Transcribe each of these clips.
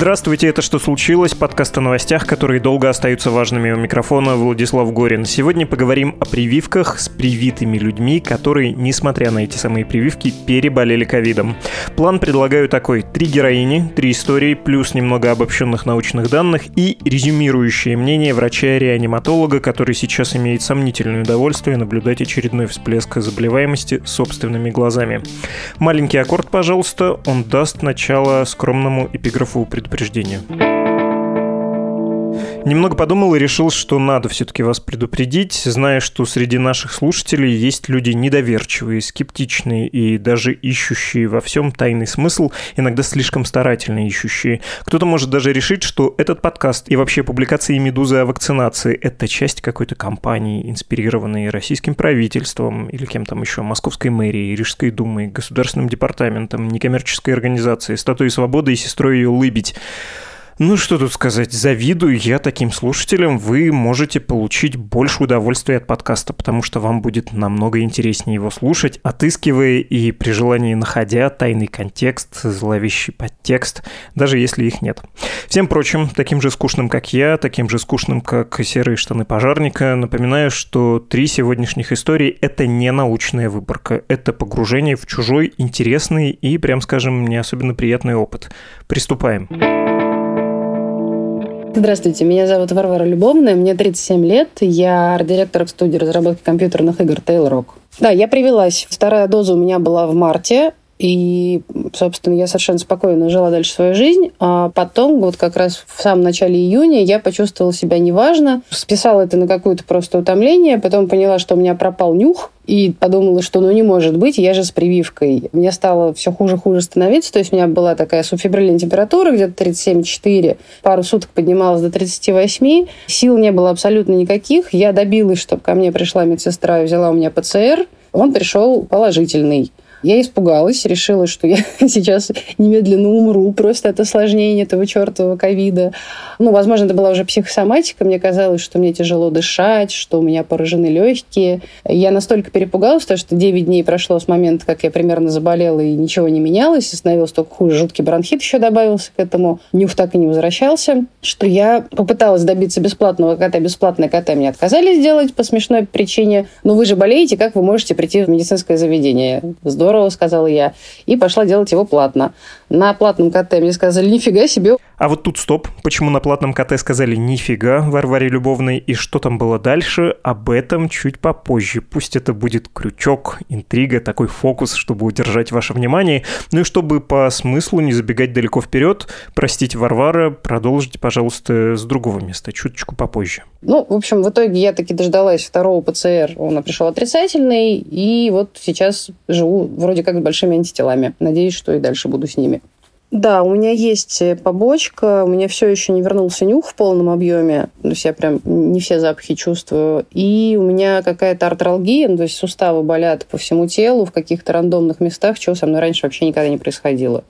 Здравствуйте, это «Что случилось?» Подкаст о новостях, которые долго остаются важными у микрофона Владислав Горин. Сегодня поговорим о прививках с привитыми людьми, которые, несмотря на эти самые прививки, переболели ковидом. План предлагаю такой. Три героини, три истории, плюс немного обобщенных научных данных и резюмирующее мнение врача-реаниматолога, который сейчас имеет сомнительное удовольствие наблюдать очередной всплеск заболеваемости собственными глазами. Маленький аккорд, пожалуйста, он даст начало скромному эпиграфу предупреждения предупреждению. Немного подумал и решил, что надо все-таки вас предупредить, зная, что среди наших слушателей есть люди недоверчивые, скептичные и даже ищущие во всем тайный смысл, иногда слишком старательно ищущие. Кто-то может даже решить, что этот подкаст и вообще публикации «Медузы» о вакцинации – это часть какой-то кампании, инспирированной российским правительством или кем там еще, Московской мэрией, Рижской думой, Государственным департаментом, некоммерческой организацией, Статуей свободы и сестрой ее Лыбедь. Ну, что тут сказать, завидую я таким слушателям. Вы можете получить больше удовольствия от подкаста, потому что вам будет намного интереснее его слушать, отыскивая и при желании находя тайный контекст, зловещий подтекст, даже если их нет. Всем прочим, таким же скучным, как я, таким же скучным, как серые штаны пожарника, напоминаю, что три сегодняшних истории — это не научная выборка, это погружение в чужой, интересный и, прям скажем, не особенно приятный опыт. Приступаем. Приступаем. Здравствуйте, меня зовут Варвара Любовная, мне 37 лет, я арт-директор в студии разработки компьютерных игр Tailrock. Да, я привелась. Вторая доза у меня была в марте, и, собственно, я совершенно спокойно жила дальше свою жизнь. А потом, вот как раз в самом начале июня, я почувствовала себя неважно. Списала это на какое-то просто утомление. Потом поняла, что у меня пропал нюх. И подумала, что ну не может быть, я же с прививкой. Мне стало все хуже-хуже становиться. То есть у меня была такая субфибрильная температура, где-то 37,4. Пару суток поднималась до 38. Сил не было абсолютно никаких. Я добилась, чтобы ко мне пришла медсестра и взяла у меня ПЦР. Он пришел положительный. Я испугалась, решила, что я сейчас немедленно умру просто от осложнения этого чертового ковида. Ну, возможно, это была уже психосоматика. Мне казалось, что мне тяжело дышать, что у меня поражены легкие. Я настолько перепугалась, то, что 9 дней прошло с момента, как я примерно заболела, и ничего не менялось, и становилось только хуже. Жуткий бронхит еще добавился к этому. Нюх так и не возвращался. Что я попыталась добиться бесплатного кота. Бесплатное кота мне отказали сделать по смешной причине. Но вы же болеете, как вы можете прийти в медицинское заведение? Здорово здорово, сказала я, и пошла делать его платно. На платном КТ мне сказали, нифига себе. А вот тут стоп. Почему на платном КТ сказали нифига Варваре Любовной и что там было дальше, об этом чуть попозже. Пусть это будет крючок, интрига, такой фокус, чтобы удержать ваше внимание. Ну и чтобы по смыслу не забегать далеко вперед, простите, Варвара, продолжите, пожалуйста, с другого места, чуточку попозже. Ну, в общем, в итоге я таки дождалась второго ПЦР, он пришел отрицательный, и вот сейчас живу вроде как с большими антителами. Надеюсь, что и дальше буду с ними. Да, у меня есть побочка, у меня все еще не вернулся нюх в полном объеме, то есть я прям не все запахи чувствую, и у меня какая-то артралгия, ну, то есть суставы болят по всему телу в каких-то рандомных местах, чего со мной раньше вообще никогда не происходило.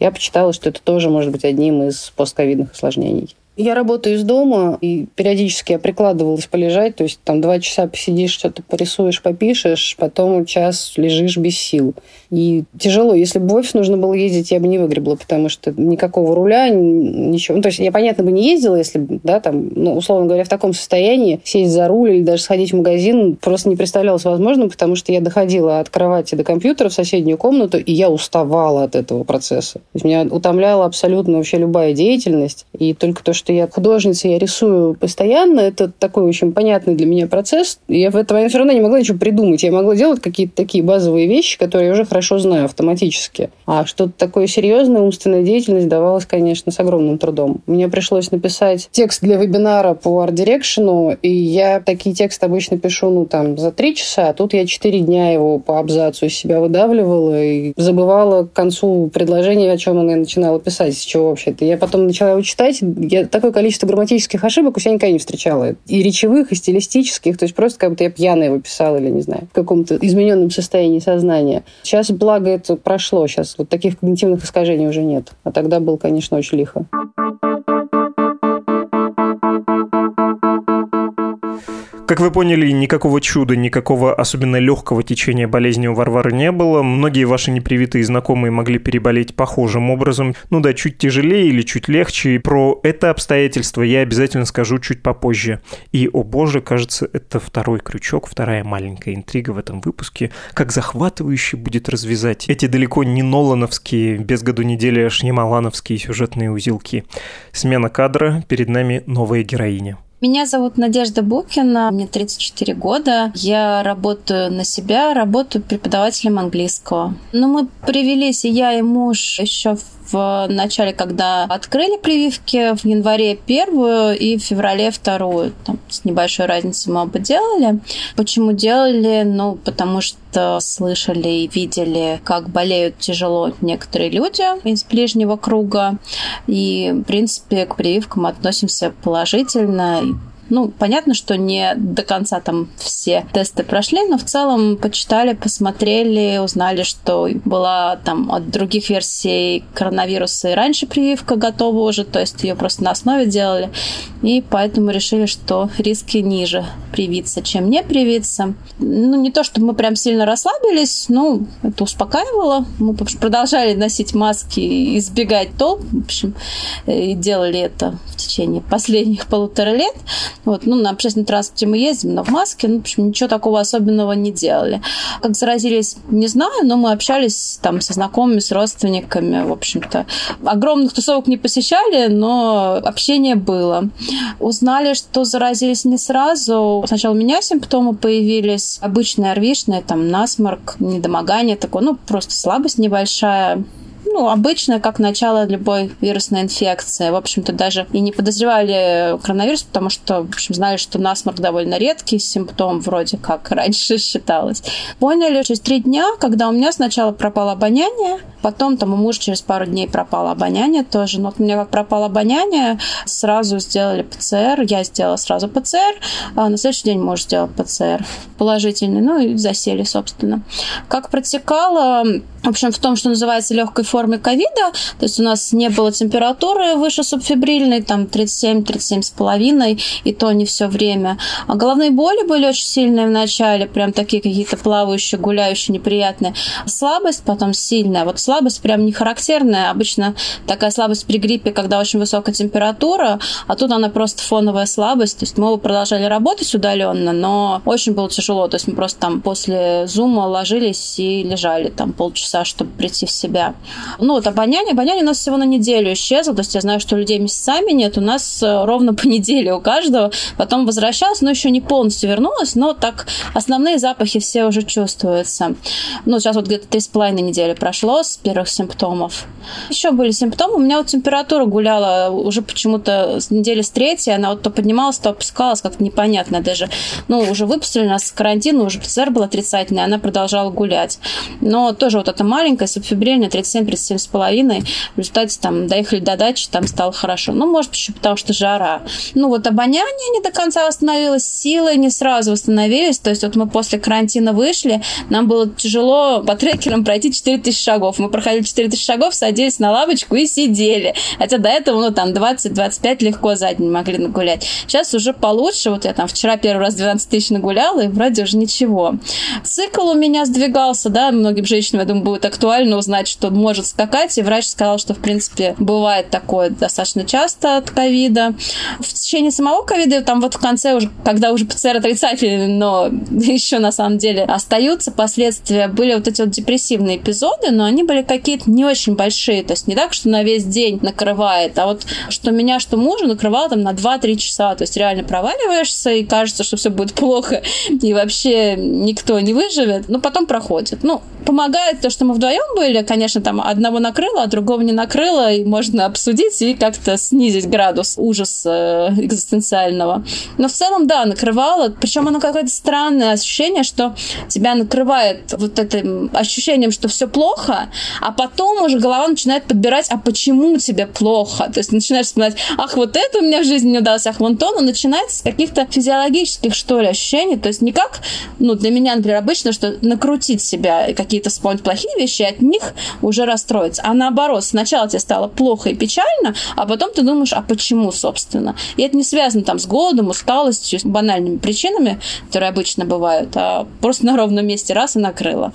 Я почитала, что это тоже может быть одним из постковидных осложнений. Я работаю из дома, и периодически я прикладывалась полежать, то есть там два часа посидишь, что-то порисуешь, попишешь, потом час лежишь без сил. И тяжело. Если бы в офис нужно было ездить, я бы не выгребла, потому что никакого руля, ничего. Ну, то есть я, понятно, бы не ездила, если бы, да, там, ну, условно говоря, в таком состоянии сесть за руль или даже сходить в магазин просто не представлялось возможным, потому что я доходила от кровати до компьютера в соседнюю комнату, и я уставала от этого процесса. То есть меня утомляла абсолютно вообще любая деятельность, и только то, что что я художница, я рисую постоянно, это такой очень понятный для меня процесс. Я в этом все равно не могла ничего придумать. Я могла делать какие-то такие базовые вещи, которые я уже хорошо знаю автоматически. А что-то такое серьезное, умственная деятельность давалась, конечно, с огромным трудом. Мне пришлось написать текст для вебинара по Art Direction, и я такие тексты обычно пишу, ну, там, за три часа, а тут я четыре дня его по абзацу из себя выдавливала и забывала к концу предложения, о чем я начинала писать, с чего вообще-то. Я потом начала его читать, я такое количество грамматических ошибок у себя никогда не встречала. И речевых, и стилистических, то есть просто как будто я пьяная его писала или, не знаю, в каком-то измененном состоянии сознания. Сейчас, благо, это прошло, сейчас вот таких когнитивных искажений уже нет. А тогда был, конечно, очень лихо. Как вы поняли, никакого чуда, никакого особенно легкого течения болезни у Варвары не было. Многие ваши непривитые знакомые могли переболеть похожим образом. Ну да, чуть тяжелее или чуть легче. И про это обстоятельство я обязательно скажу чуть попозже. И, о боже, кажется, это второй крючок, вторая маленькая интрига в этом выпуске. Как захватывающе будет развязать эти далеко не нолановские, без году недели аж немалановские сюжетные узелки. Смена кадра, перед нами новая героиня. Меня зовут Надежда Букина, мне 34 года. Я работаю на себя, работаю преподавателем английского. Но мы привелись, и я, и муж, еще в начале, когда открыли прививки, в январе первую и в феврале вторую. Там, с небольшой разницей мы оба делали. Почему делали? Ну, потому что слышали и видели, как болеют тяжело некоторые люди из ближнего круга. И, в принципе, к прививкам относимся положительно. Ну, понятно, что не до конца там все тесты прошли, но в целом почитали, посмотрели, узнали, что была там от других версий коронавируса и раньше прививка готова уже, то есть ее просто на основе делали, и поэтому решили, что риски ниже привиться, чем не привиться. Ну, не то, чтобы мы прям сильно расслабились, но это успокаивало. Мы продолжали носить маски и избегать толп, в общем, и делали это в течение последних полутора лет. Вот, ну, на общественном транспорте мы ездим, но в маске, ну, в общем, ничего такого особенного не делали. Как заразились, не знаю, но мы общались там со знакомыми, с родственниками, в общем-то. Огромных тусовок не посещали, но общение было. Узнали, что заразились не сразу. Сначала у меня симптомы появились, обычные орвишные, там, насморк, недомогание такое, ну, просто слабость небольшая, ну, обычно, как начало любой вирусной инфекции. В общем-то, даже и не подозревали коронавирус, потому что, в общем, знали, что насморк довольно редкий симптом, вроде как раньше считалось. Поняли через три дня, когда у меня сначала пропало обоняние, потом там у мужа через пару дней пропало обоняние тоже. Но вот у меня как пропало обоняние, сразу сделали ПЦР, я сделала сразу ПЦР, а на следующий день муж сделал ПЦР положительный, ну и засели, собственно. Как протекало, в общем, в том, что называется легкой формой ковида, то есть у нас не было температуры выше субфибрильной, там 37-37,5, и то не все время. А головные боли были очень сильные в начале, прям такие какие-то плавающие, гуляющие, неприятные. Слабость потом сильная. Вот слабость прям не характерная. Обычно такая слабость при гриппе, когда очень высокая температура, а тут она просто фоновая слабость. То есть мы продолжали работать удаленно, но очень было тяжело. То есть мы просто там после зума ложились и лежали там полчаса часа, чтобы прийти в себя. Ну, вот обоняние. Обоняние у нас всего на неделю исчезло. То есть я знаю, что людей месяцами нет. У нас э, ровно по неделе у каждого. Потом возвращалась, но еще не полностью вернулась. Но так основные запахи все уже чувствуются. Ну, сейчас вот где-то три с половиной недели прошло с первых симптомов. Еще были симптомы. У меня вот температура гуляла уже почему-то с недели с третьей. Она вот то поднималась, то опускалась, как-то непонятно даже. Ну, уже выпустили нас с карантина, уже ПЦР был отрицательный, она продолжала гулять. Но тоже вот это маленькая, субфибрильная, 37-37,5. В результате там доехали до дачи, там стало хорошо. Ну, может, еще потому что жара. Ну, вот обоняние не до конца восстановилось, силы не сразу восстановились. То есть вот мы после карантина вышли, нам было тяжело по трекерам пройти 4000 шагов. Мы проходили 4000 шагов, садились на лавочку и сидели. Хотя до этого, ну, там 20-25 легко за день могли нагулять. Сейчас уже получше. Вот я там вчера первый раз 12 тысяч нагуляла, и вроде уже ничего. Цикл у меня сдвигался, да, многим женщинам, я думаю, будет актуально узнать, что может может скакать, и врач сказал, что, в принципе, бывает такое достаточно часто от ковида. В течение самого ковида, там вот в конце уже, когда уже ПЦР отрицательный, но еще на самом деле остаются последствия, были вот эти вот депрессивные эпизоды, но они были какие-то не очень большие, то есть не так, что на весь день накрывает, а вот что меня, что мужа накрывало там на 2-3 часа, то есть реально проваливаешься и кажется, что все будет плохо, и вообще никто не выживет, но потом проходит. Ну, помогает то, что мы вдвоем были, конечно, там одного накрыло, а другого не накрыло, и можно обсудить и как-то снизить градус ужаса э, экзистенциального. Но в целом, да, накрывало, причем оно какое-то странное ощущение, что тебя накрывает вот этим ощущением, что все плохо, а потом уже голова начинает подбирать, а почему тебе плохо? То есть начинаешь вспоминать, ах, вот это у меня в жизни не удалось, ах, вон то, но начинается с каких-то физиологических, что ли, ощущений, то есть не как, ну, для меня, например, обычно, что накрутить себя, какие-то вспомнить плохие вещи, и от них уже расстроиться. А наоборот, сначала тебе стало плохо и печально, а потом ты думаешь, а почему, собственно? И это не связано там с голодом, усталостью, с банальными причинами, которые обычно бывают, а просто на ровном месте раз и накрыло.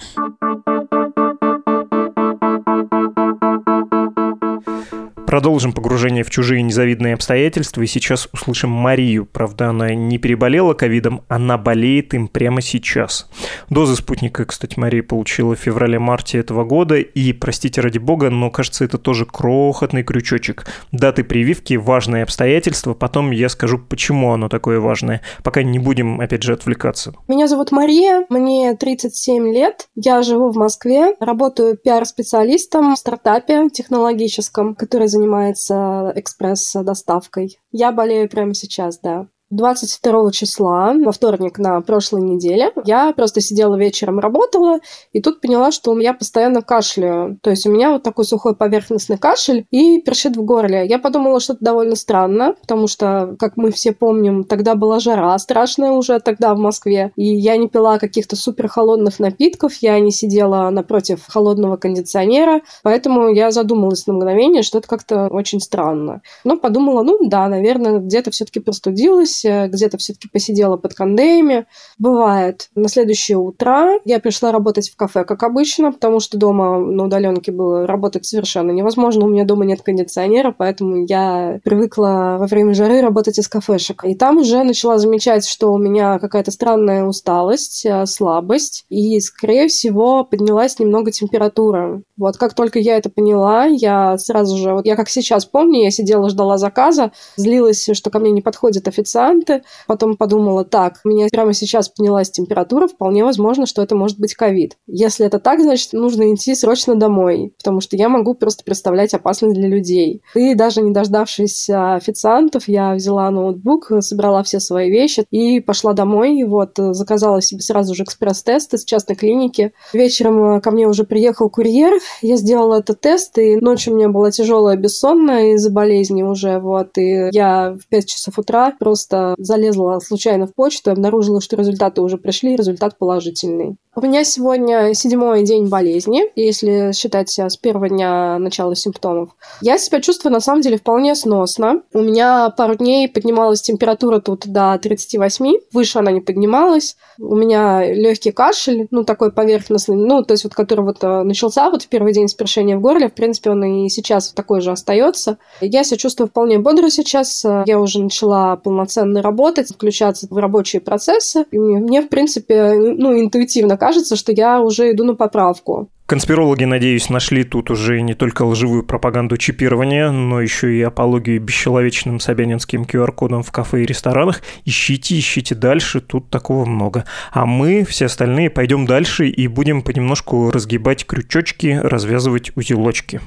Продолжим погружение в чужие незавидные обстоятельства и сейчас услышим Марию. Правда, она не переболела ковидом, она болеет им прямо сейчас. Дозы спутника, кстати, Мария получила в феврале-марте этого года. И, простите ради бога, но кажется, это тоже крохотный крючочек. Даты прививки – важное обстоятельство. Потом я скажу, почему оно такое важное. Пока не будем, опять же, отвлекаться. Меня зовут Мария, мне 37 лет. Я живу в Москве, работаю пиар-специалистом в стартапе технологическом, который занимается занимается экспресс-доставкой. Я болею прямо сейчас, да. 22 числа, во вторник на прошлой неделе, я просто сидела вечером, работала, и тут поняла, что меня постоянно кашляю. То есть у меня вот такой сухой поверхностный кашель и першит в горле. Я подумала, что это довольно странно, потому что, как мы все помним, тогда была жара страшная уже тогда в Москве, и я не пила каких-то супер холодных напитков, я не сидела напротив холодного кондиционера, поэтому я задумалась на мгновение, что это как-то очень странно. Но подумала, ну да, наверное, где-то все-таки простудилась, офисе, где-то все-таки посидела под кондеями. Бывает. На следующее утро я пришла работать в кафе, как обычно, потому что дома на удаленке было работать совершенно невозможно. У меня дома нет кондиционера, поэтому я привыкла во время жары работать из кафешек. И там уже начала замечать, что у меня какая-то странная усталость, э, слабость, и, скорее всего, поднялась немного температура. Вот как только я это поняла, я сразу же, вот я как сейчас помню, я сидела, ждала заказа, злилась, что ко мне не подходит официант, варианты. Потом подумала, так, у меня прямо сейчас поднялась температура, вполне возможно, что это может быть ковид. Если это так, значит, нужно идти срочно домой, потому что я могу просто представлять опасность для людей. И даже не дождавшись официантов, я взяла ноутбук, собрала все свои вещи и пошла домой. И вот заказала себе сразу же экспресс-тест из частной клиники. Вечером ко мне уже приехал курьер, я сделала этот тест, и ночью у меня была тяжелая бессонная из-за болезни уже, вот, и я в 5 часов утра просто залезла случайно в почту и обнаружила, что результаты уже пришли, результат положительный. У меня сегодня седьмой день болезни, если считать с первого дня начала симптомов. Я себя чувствую, на самом деле, вполне сносно. У меня пару дней поднималась температура тут до 38, выше она не поднималась. У меня легкий кашель, ну, такой поверхностный, ну, то есть вот который вот э, начался вот в первый день с в горле, в принципе, он и сейчас такой же остается. Я себя чувствую вполне бодро сейчас. Я уже начала полноценно работать, включаться в рабочие процессы. И мне, мне, в принципе, ну, интуитивно кажется, что я уже иду на поправку. Конспирологи, надеюсь, нашли тут уже не только лживую пропаганду чипирования, но еще и апологию бесчеловечным собянинским QR-кодом в кафе и ресторанах. Ищите, ищите дальше, тут такого много. А мы, все остальные, пойдем дальше и будем понемножку разгибать крючочки, развязывать узелочки.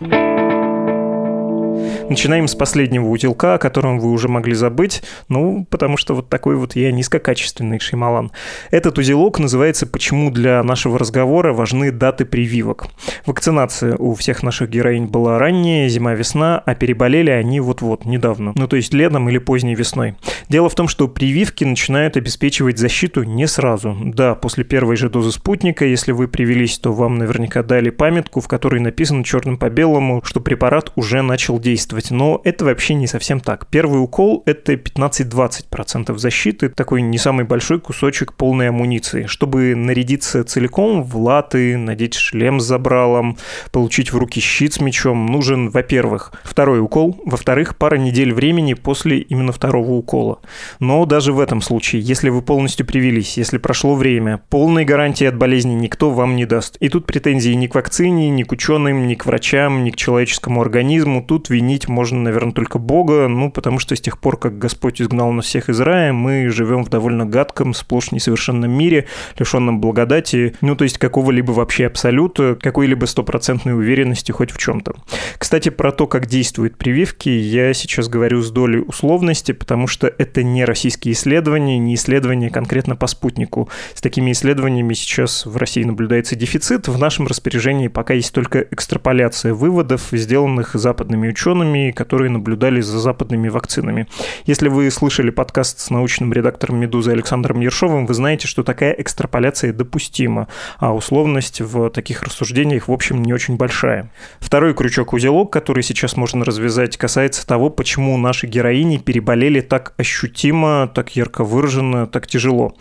Начинаем с последнего утилка, о котором вы уже могли забыть, ну, потому что вот такой вот я низкокачественный шеймалан. Этот узелок называется «Почему для нашего разговора важны даты прививок». Вакцинация у всех наших героинь была ранняя, зима-весна, а переболели они вот-вот, недавно. Ну, то есть летом или поздней весной. Дело в том, что прививки начинают обеспечивать защиту не сразу. Да, после первой же дозы спутника, если вы привелись, то вам наверняка дали памятку, в которой написано черным по белому, что препарат уже начал действовать действовать, но это вообще не совсем так. Первый укол – это 15-20% защиты, такой не самый большой кусочек полной амуниции. Чтобы нарядиться целиком в латы, надеть шлем с забралом, получить в руки щит с мечом, нужен, во-первых, второй укол, во-вторых, пара недель времени после именно второго укола. Но даже в этом случае, если вы полностью привились, если прошло время, полной гарантии от болезни никто вам не даст. И тут претензии ни к вакцине, ни к ученым, ни к врачам, ни к человеческому организму. Тут винить можно, наверное, только Бога, ну, потому что с тех пор, как Господь изгнал нас всех из рая, мы живем в довольно гадком, сплошь несовершенном мире, лишенном благодати, ну, то есть какого-либо вообще абсолюта, какой-либо стопроцентной уверенности хоть в чем-то. Кстати, про то, как действуют прививки, я сейчас говорю с долей условности, потому что это не российские исследования, не исследования конкретно по спутнику. С такими исследованиями сейчас в России наблюдается дефицит. В нашем распоряжении пока есть только экстраполяция выводов, сделанных западными учеными, которые наблюдали за западными вакцинами. Если вы слышали подкаст с научным редактором «Медузы» Александром Ершовым, вы знаете, что такая экстраполяция допустима, а условность в таких рассуждениях, в общем, не очень большая. Второй крючок-узелок, который сейчас можно развязать, касается того, почему наши героини переболели так ощутимо, так ярко выраженно, так тяжело.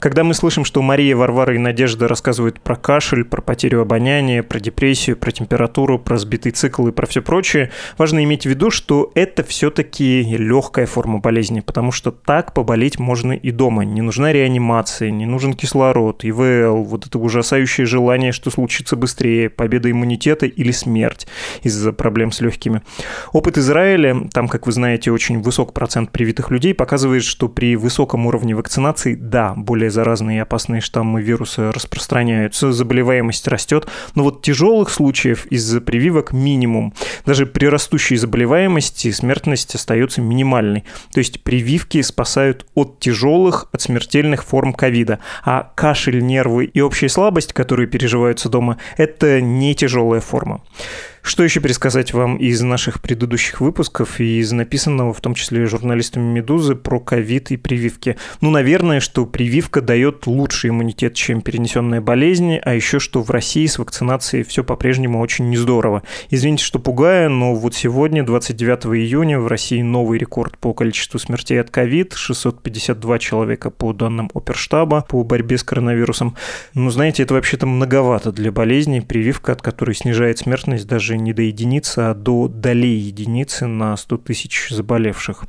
Когда мы слышим, что Мария, Варвара и Надежда рассказывают про кашель, про потерю обоняния, про депрессию, про температуру, про сбитый цикл и про все прочее, важно иметь в виду, что это все-таки легкая форма болезни, потому что так поболеть можно и дома. Не нужна реанимация, не нужен кислород, ИВЛ, вот это ужасающее желание, что случится быстрее, победа иммунитета или смерть из-за проблем с легкими. Опыт Израиля, там, как вы знаете, очень высок процент привитых людей, показывает, что при высоком уровне вакцинации, да, более более заразные и опасные штаммы вируса распространяются, заболеваемость растет, но вот тяжелых случаев из-за прививок минимум. Даже при растущей заболеваемости смертность остается минимальной. То есть прививки спасают от тяжелых, от смертельных форм ковида, а кашель, нервы и общая слабость, которые переживаются дома, это не тяжелая форма. Что еще пересказать вам из наших предыдущих выпусков и из написанного, в том числе журналистами «Медузы», про ковид и прививки? Ну, наверное, что прививка дает лучший иммунитет, чем перенесенная болезнь, а еще что в России с вакцинацией все по-прежнему очень нездорово. Извините, что пугаю, но вот сегодня, 29 июня, в России новый рекорд по количеству смертей от ковид, 652 человека по данным Оперштаба по борьбе с коронавирусом. Ну, знаете, это вообще-то многовато для болезни, прививка от которой снижает смертность даже не до единицы, а до долей единицы на 100 тысяч заболевших.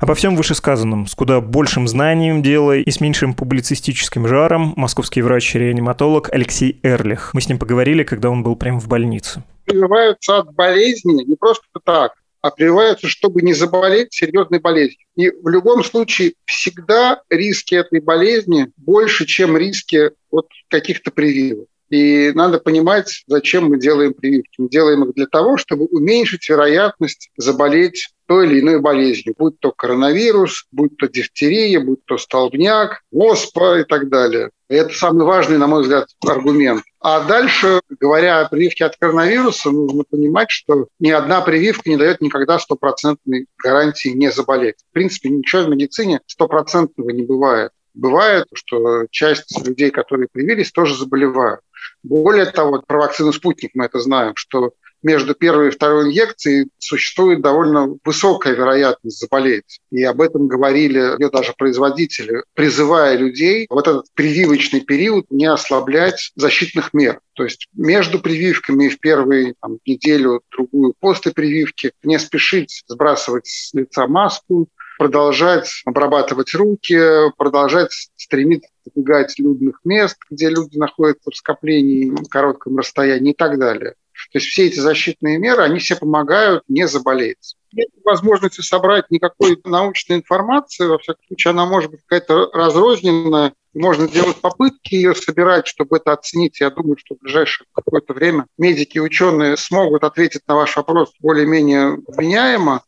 Обо всем вышесказанном, с куда большим знанием дела и с меньшим публицистическим жаром, московский врач-реаниматолог Алексей Эрлих. Мы с ним поговорили, когда он был прямо в больнице. Прививаются от болезни не просто так, а прививаются, чтобы не заболеть серьезной болезнью. И в любом случае всегда риски этой болезни больше, чем риски от каких-то прививок. И надо понимать, зачем мы делаем прививки. Мы делаем их для того, чтобы уменьшить вероятность заболеть той или иной болезнью, будь то коронавирус, будь то дифтерия, будь то столбняк, оспа и так далее. И это самый важный, на мой взгляд, аргумент. А дальше, говоря о прививке от коронавируса, нужно понимать, что ни одна прививка не дает никогда стопроцентной гарантии не заболеть. В принципе, ничего в медицине стопроцентного не бывает. Бывает, что часть людей, которые привились, тоже заболевают. Более того, про вакцину «Спутник» мы это знаем, что между первой и второй инъекцией существует довольно высокая вероятность заболеть. И об этом говорили ее даже производители, призывая людей в этот прививочный период не ослаблять защитных мер. То есть между прививками в первую там, неделю, другую после прививки не спешить сбрасывать с лица маску, продолжать обрабатывать руки, продолжать стремиться избегать людных мест, где люди находятся в скоплении, в коротком расстоянии и так далее. То есть все эти защитные меры, они все помогают не заболеть. Нет возможности собрать никакой научной информации, во всяком случае, она может быть какая-то разрозненная, можно делать попытки ее собирать, чтобы это оценить. Я думаю, что в ближайшее какое-то время медики и ученые смогут ответить на ваш вопрос более-менее вменяемо.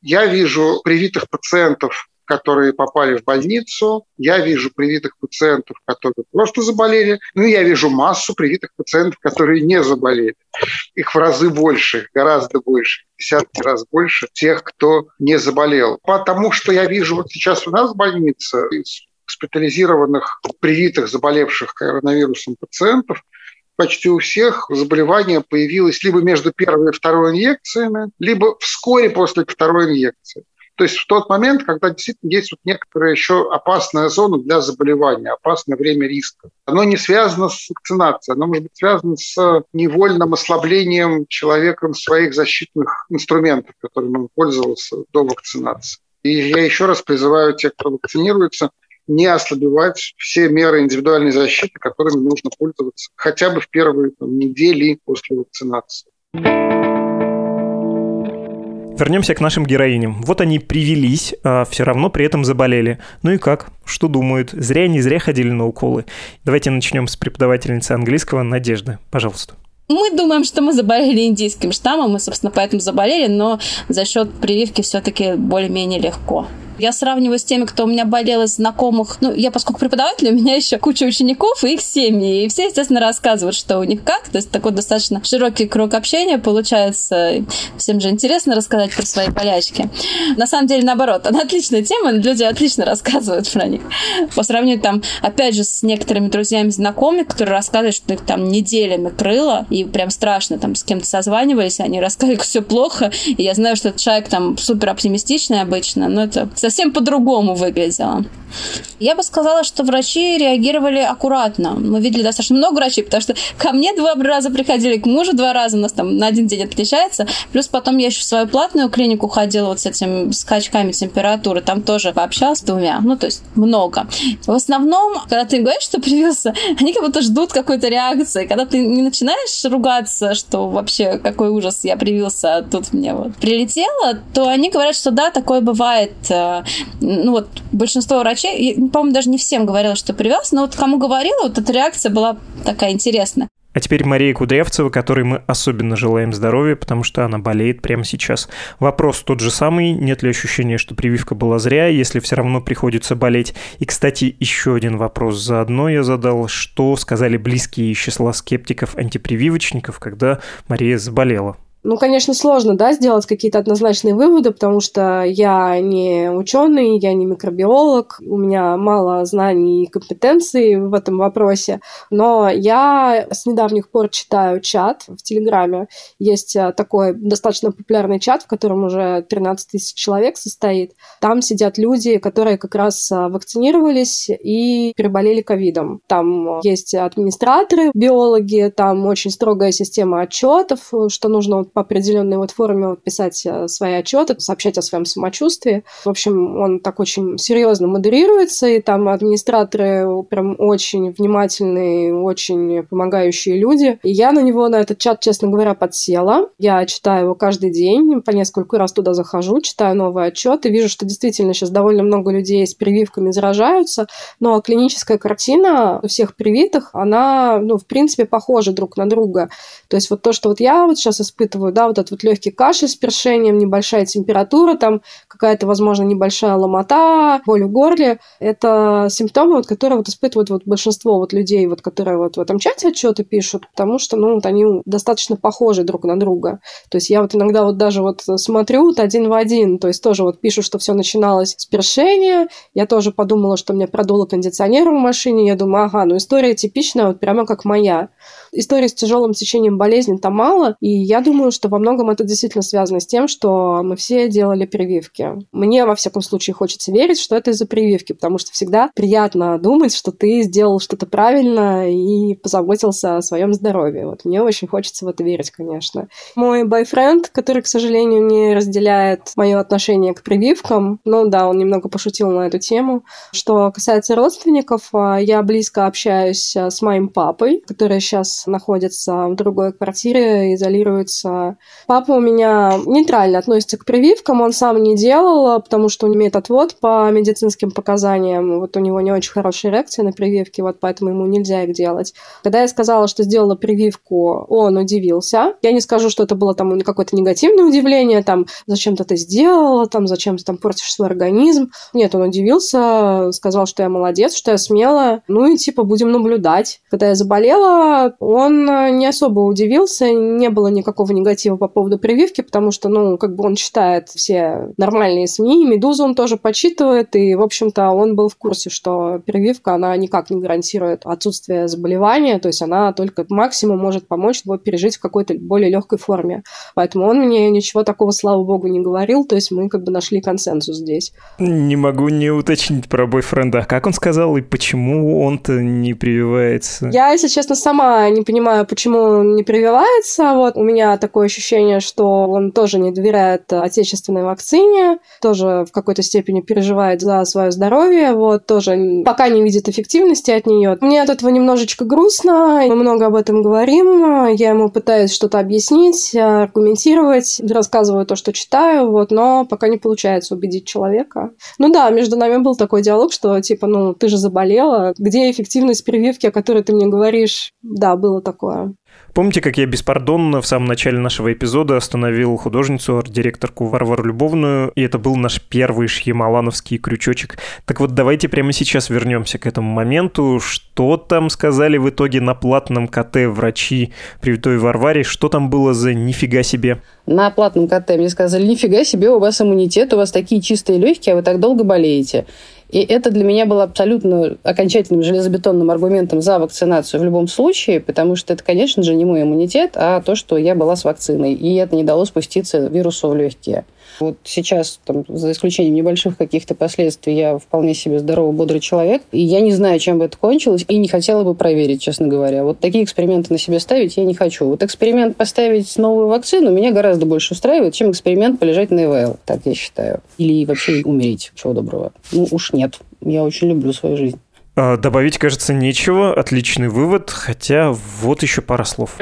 Я вижу привитых пациентов, которые попали в больницу, я вижу привитых пациентов, которые просто заболели, ну я вижу массу привитых пациентов, которые не заболели. Их в разы больше, гораздо больше, десятки раз больше тех, кто не заболел. Потому что я вижу вот сейчас у нас в больнице из госпитализированных, привитых, заболевших коронавирусом пациентов, почти у всех заболевание появилось либо между первой и второй инъекциями, либо вскоре после второй инъекции. То есть в тот момент, когда действительно есть вот некоторая еще опасная зона для заболевания, опасное время риска. Оно не связано с вакцинацией, оно может быть связано с невольным ослаблением человеком своих защитных инструментов, которыми он пользовался до вакцинации. И я еще раз призываю тех, кто вакцинируется, не ослабевать все меры индивидуальной защиты, которыми нужно пользоваться хотя бы в первые там, недели после вакцинации. Вернемся к нашим героиням. Вот они привелись, а все равно при этом заболели. Ну и как? Что думают? Зря не зря ходили на уколы. Давайте начнем с преподавательницы английского Надежды. Пожалуйста. Мы думаем, что мы заболели индийским штаммом, мы, собственно, поэтому заболели, но за счет прививки все-таки более-менее легко. Я сравниваю с теми, кто у меня болел из знакомых. Ну, я, поскольку преподаватель, у меня еще куча учеников и их семьи. И все, естественно, рассказывают, что у них как. То есть такой достаточно широкий круг общения получается. Всем же интересно рассказать про свои болячки. На самом деле, наоборот, она отличная тема, люди отлично рассказывают про них. По сравнению там, опять же, с некоторыми друзьями, знакомыми, которые рассказывают, что их там неделями крыло, и прям страшно там с кем-то созванивались, они рассказывали, как все плохо, и я знаю, что этот человек там супер оптимистичный обычно, но это совсем по-другому выглядело. Я бы сказала, что врачи реагировали аккуратно. Мы видели достаточно много врачей, потому что ко мне два раза приходили, к мужу два раза, у нас там на один день отличается. Плюс потом я еще в свою платную клинику ходила вот с этими скачками температуры, там тоже пообщалась с двумя, ну, то есть много. В основном, когда ты говоришь, что привился, они как будто ждут какой-то реакции. Когда ты не начинаешь ругаться, что вообще какой ужас, я привился, а тут мне вот прилетело, то они говорят, что да, такое бывает. Ну вот большинство врачей, по-моему, даже не всем говорила, что привез, но вот кому говорила, вот эта реакция была такая интересная. А теперь Мария Кудрявцева, которой мы особенно желаем здоровья, потому что она болеет прямо сейчас. Вопрос тот же самый, нет ли ощущения, что прививка была зря, если все равно приходится болеть? И, кстати, еще один вопрос заодно я задал, что сказали близкие из числа скептиков-антипрививочников, когда Мария заболела? Ну, конечно, сложно, да, сделать какие-то однозначные выводы, потому что я не ученый, я не микробиолог, у меня мало знаний и компетенций в этом вопросе, но я с недавних пор читаю чат в Телеграме. Есть э, такой достаточно популярный чат, в котором уже 13 тысяч человек состоит. Там сидят люди, которые как раз э, вакцинировались и переболели ковидом. Там есть администраторы, биологи, там очень строгая система отчетов, что нужно по определенной вот форме вот писать э, свои отчеты, сообщать о своем самочувствии. В общем, он так очень серьезно модерируется, и там администраторы прям очень внимательные, очень помогающие люди. И я на него, на этот чат, честно говоря, подсела. Я читаю его каждый день, по несколько раз туда захожу, читаю новые отчеты, вижу, что действительно сейчас довольно много людей с прививками заражаются, но клиническая картина у всех привитых, она, ну, в принципе, похожа друг на друга. То есть вот то, что вот я вот сейчас испытываю, испытываю, да, вот этот вот легкий кашель с першением, небольшая температура, там какая-то, возможно, небольшая ломота, боль в горле. Это симптомы, вот, которые вот испытывают вот большинство вот людей, вот, которые вот в этом чате отчеты пишут, потому что, ну, вот они достаточно похожи друг на друга. То есть я вот иногда вот даже вот смотрю вот один в один, то есть тоже вот пишу, что все начиналось с першения, я тоже подумала, что мне продуло кондиционер в машине, я думаю, ага, ну история типичная, вот прямо как моя. Истории с тяжелым течением болезни там мало, и я думаю, что во многом это действительно связано с тем, что мы все делали прививки. Мне, во всяком случае, хочется верить, что это из-за прививки, потому что всегда приятно думать, что ты сделал что-то правильно и позаботился о своем здоровье. Вот мне очень хочется в это верить, конечно. Мой бойфренд, который, к сожалению, не разделяет мое отношение к прививкам, ну да, он немного пошутил на эту тему. Что касается родственников, а, я близко общаюсь а, с моим папой, который сейчас находится в другой квартире, изолируется. Папа у меня нейтрально относится к прививкам, он сам не делал, потому что он имеет отвод по медицинским показаниям. Вот у него не очень хорошая реакция на прививки, вот поэтому ему нельзя их делать. Когда я сказала, что сделала прививку, он удивился. Я не скажу, что это было там какое-то негативное удивление, там, зачем ты это сделала, там, зачем ты там портишь свой организм. Нет, он удивился, сказал, что я молодец, что я смелая. Ну и типа будем наблюдать. Когда я заболела, он э, не особо удивился, не было никакого негатива по поводу прививки, потому что, ну, как бы он считает все нормальные нормальные СМИ. Медузу он тоже почитывает, и, в общем-то, он был в курсе, что прививка, она никак не гарантирует отсутствие заболевания, то есть она только максимум может помочь его пережить в какой-то более легкой форме. Поэтому он мне ничего такого, слава богу, не говорил, то есть мы как бы нашли консенсус здесь. Не могу не уточнить про бойфренда. Как он сказал и почему он-то не прививается? Я, если честно, сама не понимаю, почему он не прививается. Вот у меня такое ощущение, что он тоже не доверяет отечественной вакцине, тоже в какой-то степени переживает за свое здоровье, вот тоже пока не видит эффективности от нее. Мне от этого немножечко грустно, мы много об этом говорим, я ему пытаюсь что-то объяснить, аргументировать, рассказываю то, что читаю, вот, но пока не получается убедить человека. Ну да, между нами был такой диалог, что типа, ну, ты же заболела, где эффективность прививки, о которой ты мне говоришь? Да, было такое. Помните, как я беспардонно в самом начале нашего эпизода остановил художницу, арт-директорку Варвару Любовную, и это был наш первый шьямалановский крючочек. Так вот, давайте прямо сейчас вернемся к этому моменту. Что там сказали в итоге на платном КТ врачи Привитой Варваре? Что там было за нифига себе? На платном КТ мне сказали, нифига себе, у вас иммунитет, у вас такие чистые легкие, а вы так долго болеете. И это для меня было абсолютно окончательным железобетонным аргументом за вакцинацию в любом случае, потому что это, конечно же, не мой иммунитет, а то, что я была с вакциной. И это не дало спуститься вирусу в легкие. Вот сейчас, там, за исключением небольших каких-то последствий, я вполне себе здоровый, бодрый человек. И я не знаю, чем бы это кончилось, и не хотела бы проверить, честно говоря. Вот такие эксперименты на себе ставить я не хочу. Вот эксперимент поставить новую вакцину меня гораздо больше устраивает, чем эксперимент полежать на ИВЛ, так я считаю. Или вообще умереть, чего доброго. Ну уж нет. Я очень люблю свою жизнь. А, добавить, кажется, нечего. Отличный вывод, хотя вот еще пара слов.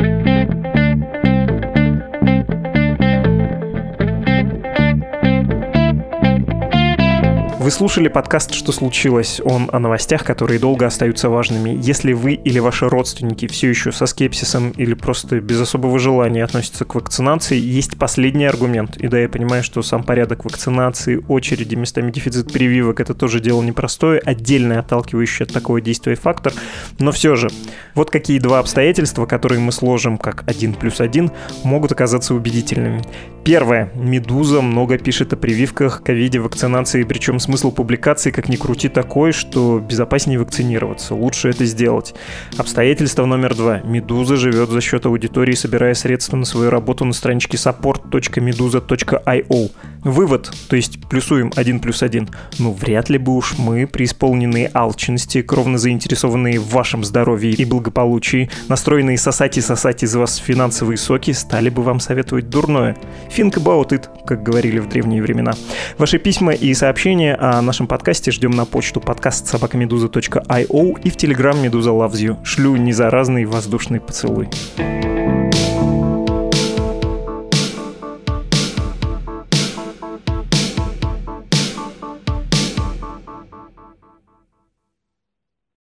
Вы слушали подкаст «Что случилось?». Он о новостях, которые долго остаются важными. Если вы или ваши родственники все еще со скепсисом или просто без особого желания относятся к вакцинации, есть последний аргумент. И да, я понимаю, что сам порядок вакцинации, очереди, местами дефицит прививок – это тоже дело непростое, отдельный отталкивающий от такого действия фактор. Но все же, вот какие два обстоятельства, которые мы сложим как один плюс один, могут оказаться убедительными. Первое. «Медуза» много пишет о прививках, ковиде, вакцинации, причем смысл публикации, как ни крути, такой, что безопаснее вакцинироваться. Лучше это сделать. Обстоятельство номер два. «Медуза» живет за счет аудитории, собирая средства на свою работу на страничке support.meduza.io. Вывод, то есть плюсуем 1 плюс 1. Ну, вряд ли бы уж мы, преисполненные алчности, кровно заинтересованные в вашем здоровье и благополучии, настроенные сосать и сосать из вас финансовые соки, стали бы вам советовать дурное. Think about it, как говорили в древние времена. Ваши письма и сообщения о нашем подкасте ждем на почту подкаст собакамедуза.io и в телеграм Медуза Loves You. Шлю незаразный воздушный поцелуй.